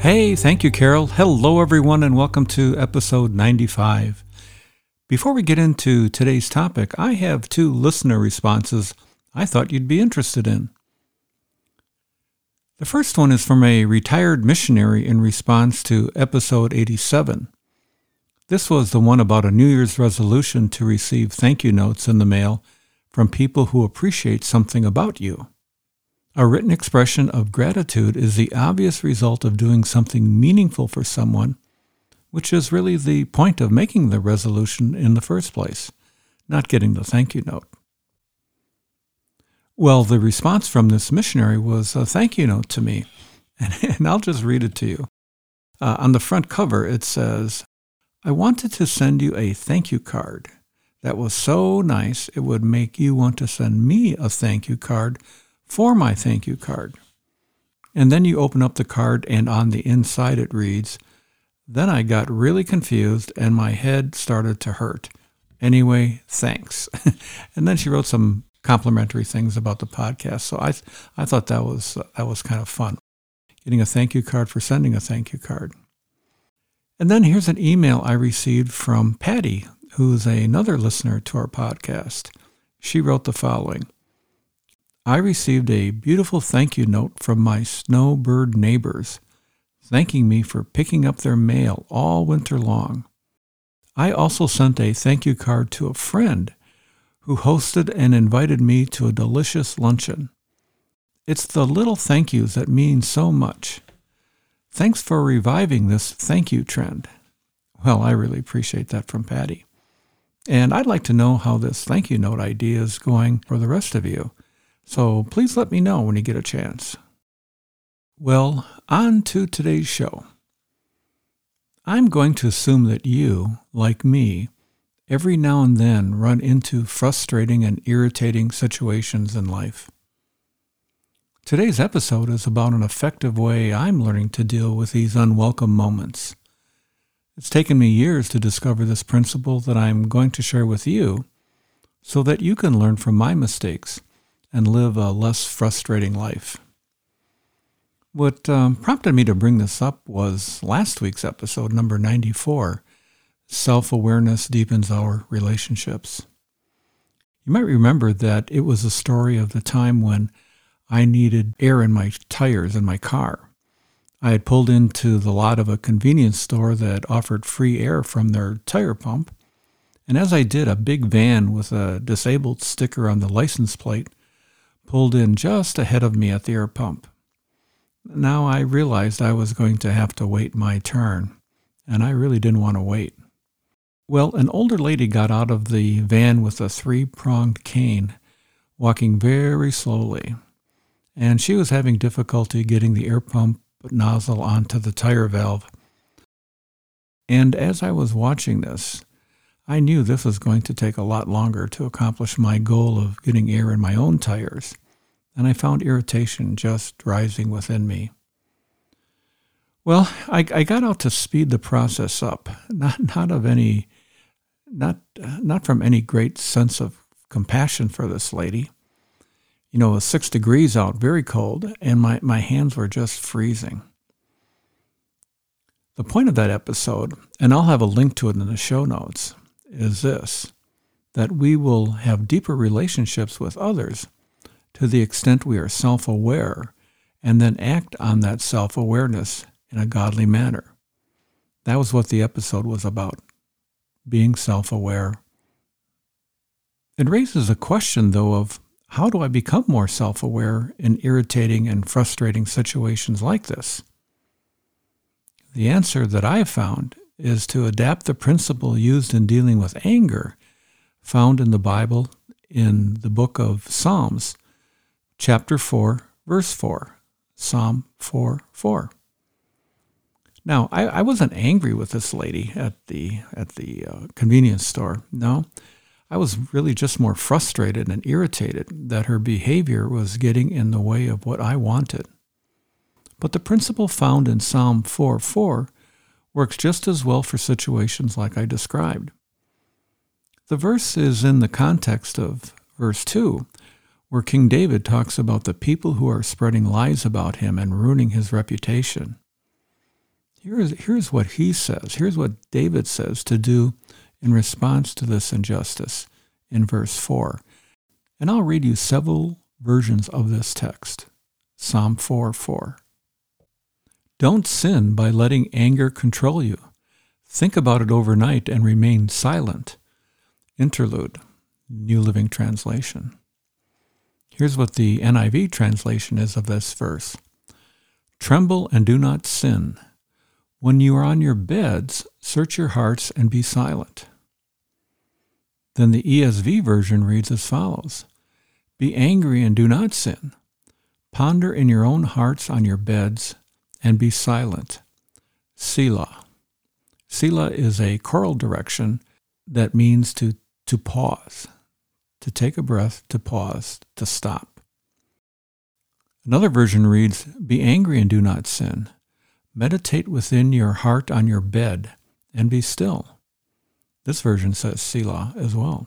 Hey, thank you, Carol. Hello, everyone, and welcome to episode 95. Before we get into today's topic, I have two listener responses I thought you'd be interested in. The first one is from a retired missionary in response to episode 87. This was the one about a New Year's resolution to receive thank you notes in the mail from people who appreciate something about you. A written expression of gratitude is the obvious result of doing something meaningful for someone, which is really the point of making the resolution in the first place, not getting the thank you note. Well, the response from this missionary was a thank you note to me, and, and I'll just read it to you. Uh, on the front cover, it says, I wanted to send you a thank you card that was so nice it would make you want to send me a thank you card for my thank you card. And then you open up the card, and on the inside it reads, Then I got really confused and my head started to hurt. Anyway, thanks. and then she wrote some complimentary things about the podcast. So I, I thought that was, that was kind of fun, getting a thank you card for sending a thank you card. And then here's an email I received from Patty, who's another listener to our podcast. She wrote the following I received a beautiful thank you note from my snowbird neighbors, thanking me for picking up their mail all winter long. I also sent a thank you card to a friend who hosted and invited me to a delicious luncheon. It's the little thank yous that mean so much. Thanks for reviving this thank you trend. Well, I really appreciate that from Patty. And I'd like to know how this thank you note idea is going for the rest of you. So please let me know when you get a chance. Well, on to today's show. I'm going to assume that you, like me, every now and then run into frustrating and irritating situations in life. Today's episode is about an effective way I'm learning to deal with these unwelcome moments. It's taken me years to discover this principle that I'm going to share with you so that you can learn from my mistakes and live a less frustrating life. What um, prompted me to bring this up was last week's episode, number 94 Self Awareness Deepens Our Relationships. You might remember that it was a story of the time when I needed air in my tires in my car. I had pulled into the lot of a convenience store that offered free air from their tire pump, and as I did, a big van with a disabled sticker on the license plate pulled in just ahead of me at the air pump. Now I realized I was going to have to wait my turn, and I really didn't want to wait. Well, an older lady got out of the van with a three pronged cane, walking very slowly, and she was having difficulty getting the air pump nozzle onto the tire valve. And as I was watching this, I knew this was going to take a lot longer to accomplish my goal of getting air in my own tires, and I found irritation just rising within me. Well, I, I got out to speed the process up, not, not of any, not, not from any great sense of compassion for this lady. You know, it was six degrees out, very cold, and my, my hands were just freezing. The point of that episode, and I'll have a link to it in the show notes, is this that we will have deeper relationships with others to the extent we are self aware and then act on that self awareness in a godly manner. That was what the episode was about being self aware. It raises a question, though, of how do I become more self aware in irritating and frustrating situations like this? The answer that I have found is to adapt the principle used in dealing with anger found in the Bible in the book of Psalms, chapter 4, verse 4. Psalm 4 4. Now, I, I wasn't angry with this lady at the at the uh, convenience store. No, I was really just more frustrated and irritated that her behavior was getting in the way of what I wanted. But the principle found in Psalm 4 4 works just as well for situations like I described. The verse is in the context of verse 2, where King David talks about the people who are spreading lies about him and ruining his reputation. Here's, here's what he says. Here's what David says to do in response to this injustice in verse 4. And I'll read you several versions of this text. Psalm 4 4. Don't sin by letting anger control you. Think about it overnight and remain silent. Interlude, New Living Translation. Here's what the NIV translation is of this verse Tremble and do not sin. When you are on your beds, search your hearts and be silent. Then the ESV version reads as follows Be angry and do not sin. Ponder in your own hearts on your beds and be silent. Selah. Selah is a choral direction that means to, to pause, to take a breath, to pause, to stop. Another version reads Be angry and do not sin. Meditate within your heart on your bed and be still. This version says Selah as well.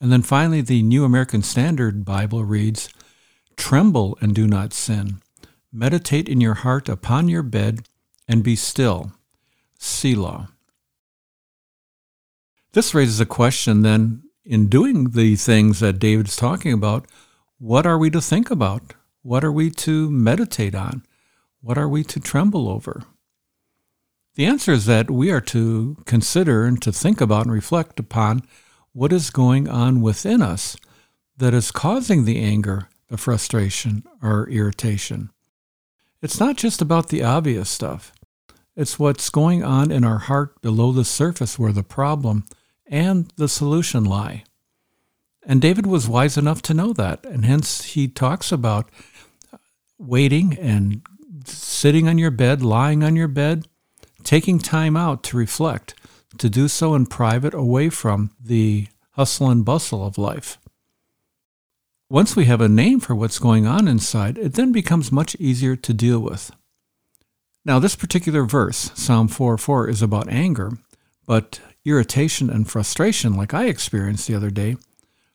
And then finally, the New American Standard Bible reads, Tremble and do not sin. Meditate in your heart upon your bed and be still. Selah. This raises a question then in doing the things that David's talking about, what are we to think about? What are we to meditate on? What are we to tremble over? The answer is that we are to consider and to think about and reflect upon what is going on within us that is causing the anger, the frustration, or irritation. It's not just about the obvious stuff. It's what's going on in our heart below the surface where the problem and the solution lie. And David was wise enough to know that, and hence he talks about waiting and sitting on your bed, lying on your bed, taking time out to reflect, to do so in private away from the hustle and bustle of life. Once we have a name for what's going on inside, it then becomes much easier to deal with. Now, this particular verse, Psalm 4 4, is about anger, but irritation and frustration, like I experienced the other day,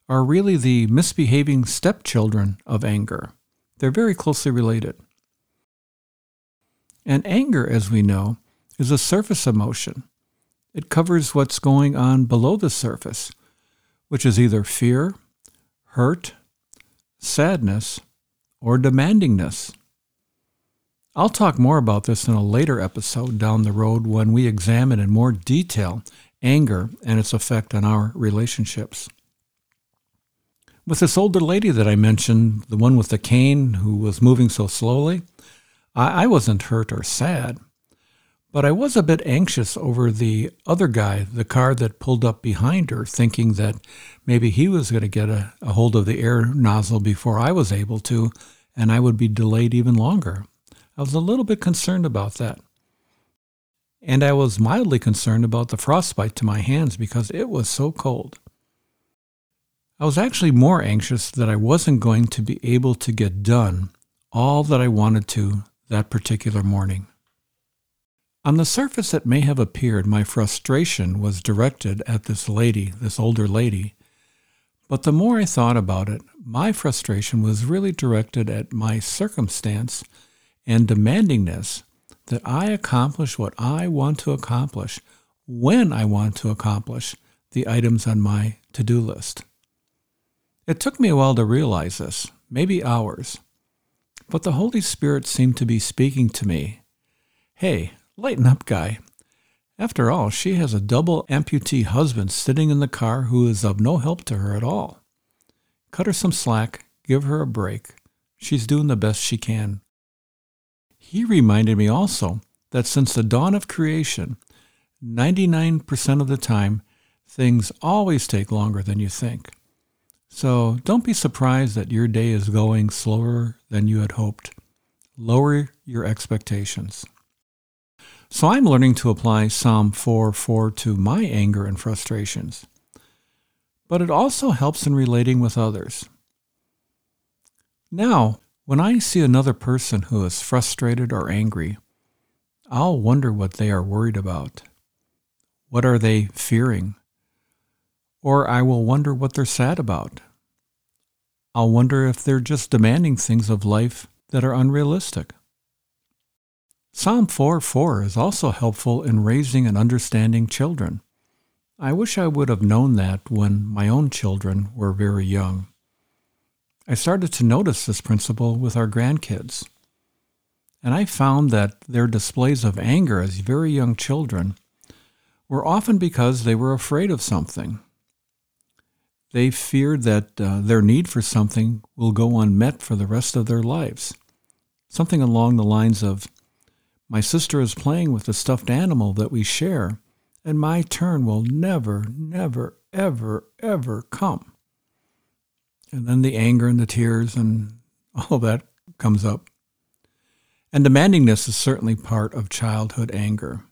are really the misbehaving stepchildren of anger. They're very closely related. And anger, as we know, is a surface emotion. It covers what's going on below the surface, which is either fear, hurt, sadness, or demandingness. I'll talk more about this in a later episode down the road when we examine in more detail anger and its effect on our relationships. With this older lady that I mentioned, the one with the cane who was moving so slowly, I, I wasn't hurt or sad. But I was a bit anxious over the other guy, the car that pulled up behind her, thinking that maybe he was going to get a, a, hold of the air nozzle before I was able to, and I would be delayed even longer. I was a little bit concerned about that. And I was mildly concerned about the frostbite to my hands because it was so cold. I was actually more anxious that I wasn't going to be able to get done all that I wanted to that particular morning. On the surface, it may have appeared my frustration was directed at this lady, this older lady. But the more I thought about it, my frustration was really directed at my circumstance and demandingness that I accomplish what I want to accomplish when I want to accomplish the items on my to do list. It took me a while to realize this, maybe hours. But the Holy Spirit seemed to be speaking to me. Hey, Lighten up, guy. After all, she has a double amputee husband sitting in the car who is of no help to her at all. Cut her some slack, give her a break. She's doing the best she can. He reminded me also that since the dawn of creation, 99% of the time, things always take longer than you think. So don't be surprised that your day is going slower than you had hoped. Lower your expectations. So I'm learning to apply Psalm 4 4 to my anger and frustrations. But it also helps in relating with others. Now, when I see another person who is frustrated or angry, I'll wonder what they are worried about. What are they fearing? Or I will wonder what they're sad about. I'll wonder if they're just demanding things of life that are unrealistic. Psalm 4 4 is also helpful in raising and understanding children. I wish I would have known that when my own children were very young. I started to notice this principle with our grandkids. And I found that their displays of anger as very young children were often because they were afraid of something. They feared that uh, their need for something will go unmet for the rest of their lives. Something along the lines of, my sister is playing with the stuffed animal that we share, and my turn will never, never, ever, ever come. And then the anger and the tears and all that comes up. And demandingness is certainly part of childhood anger.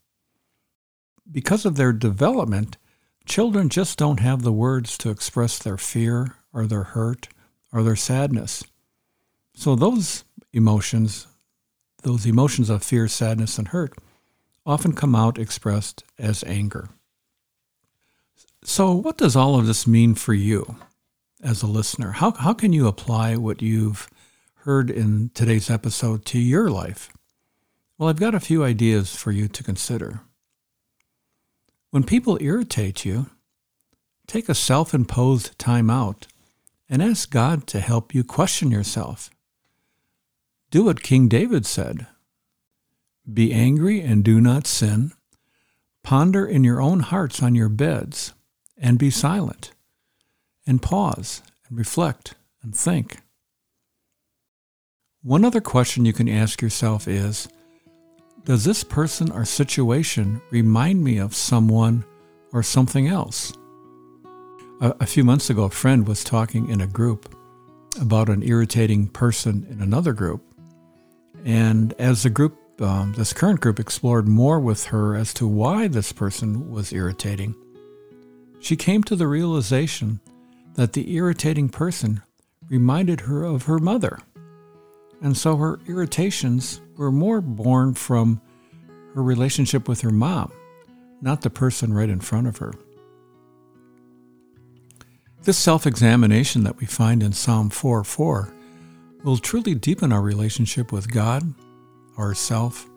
Because of their development, children just don't have the words to express their fear or their hurt or their sadness. So those emotions those emotions of fear, sadness, and hurt often come out expressed as anger. So, what does all of this mean for you as a listener? How, how can you apply what you've heard in today's episode to your life? Well, I've got a few ideas for you to consider. When people irritate you, take a self imposed time out and ask God to help you question yourself do what King David said Be angry and do not sin. Ponder in your own hearts on your beds, and be silent, and pause, and reflect, and think. One other question you can ask yourself is Does this person or situation remind me of someone or something else? A, a few months ago, a friend was talking in a group about an irritating person in another group. And as the group, um, this current group, explored more with her as to why this person was irritating, she came to the realization that the irritating person reminded her of her mother. And so her irritations were more born from her relationship with her mom, not the person right in front of her. This self examination that we find in Psalm 4 4 will truly deepen our relationship with God, ourself,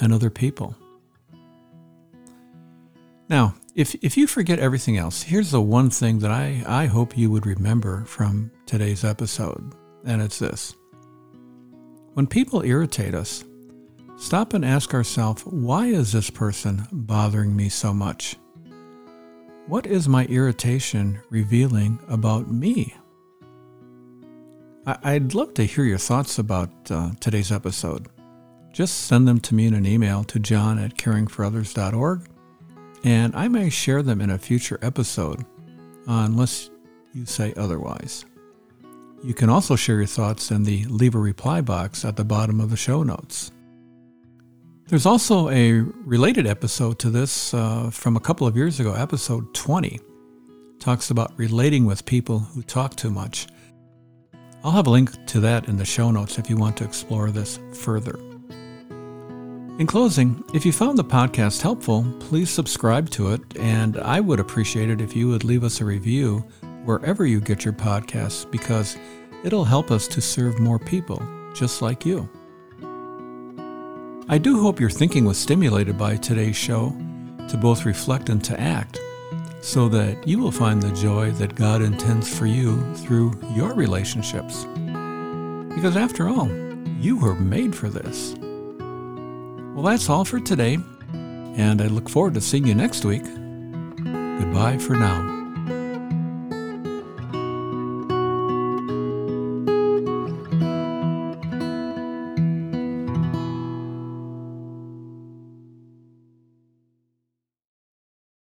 and other people. Now, if, if you forget everything else, here's the one thing that I, I hope you would remember from today's episode, and it's this. When people irritate us, stop and ask ourselves, why is this person bothering me so much? What is my irritation revealing about me? I'd love to hear your thoughts about uh, today's episode. Just send them to me in an email to john at caringforothers.org, and I may share them in a future episode, unless you say otherwise. You can also share your thoughts in the Leave a Reply box at the bottom of the show notes. There's also a related episode to this uh, from a couple of years ago, episode 20. Talks about relating with people who talk too much. I'll have a link to that in the show notes if you want to explore this further. In closing, if you found the podcast helpful, please subscribe to it, and I would appreciate it if you would leave us a review wherever you get your podcasts because it'll help us to serve more people just like you. I do hope your thinking was stimulated by today's show to both reflect and to act so that you will find the joy that God intends for you through your relationships. Because after all, you were made for this. Well, that's all for today, and I look forward to seeing you next week. Goodbye for now.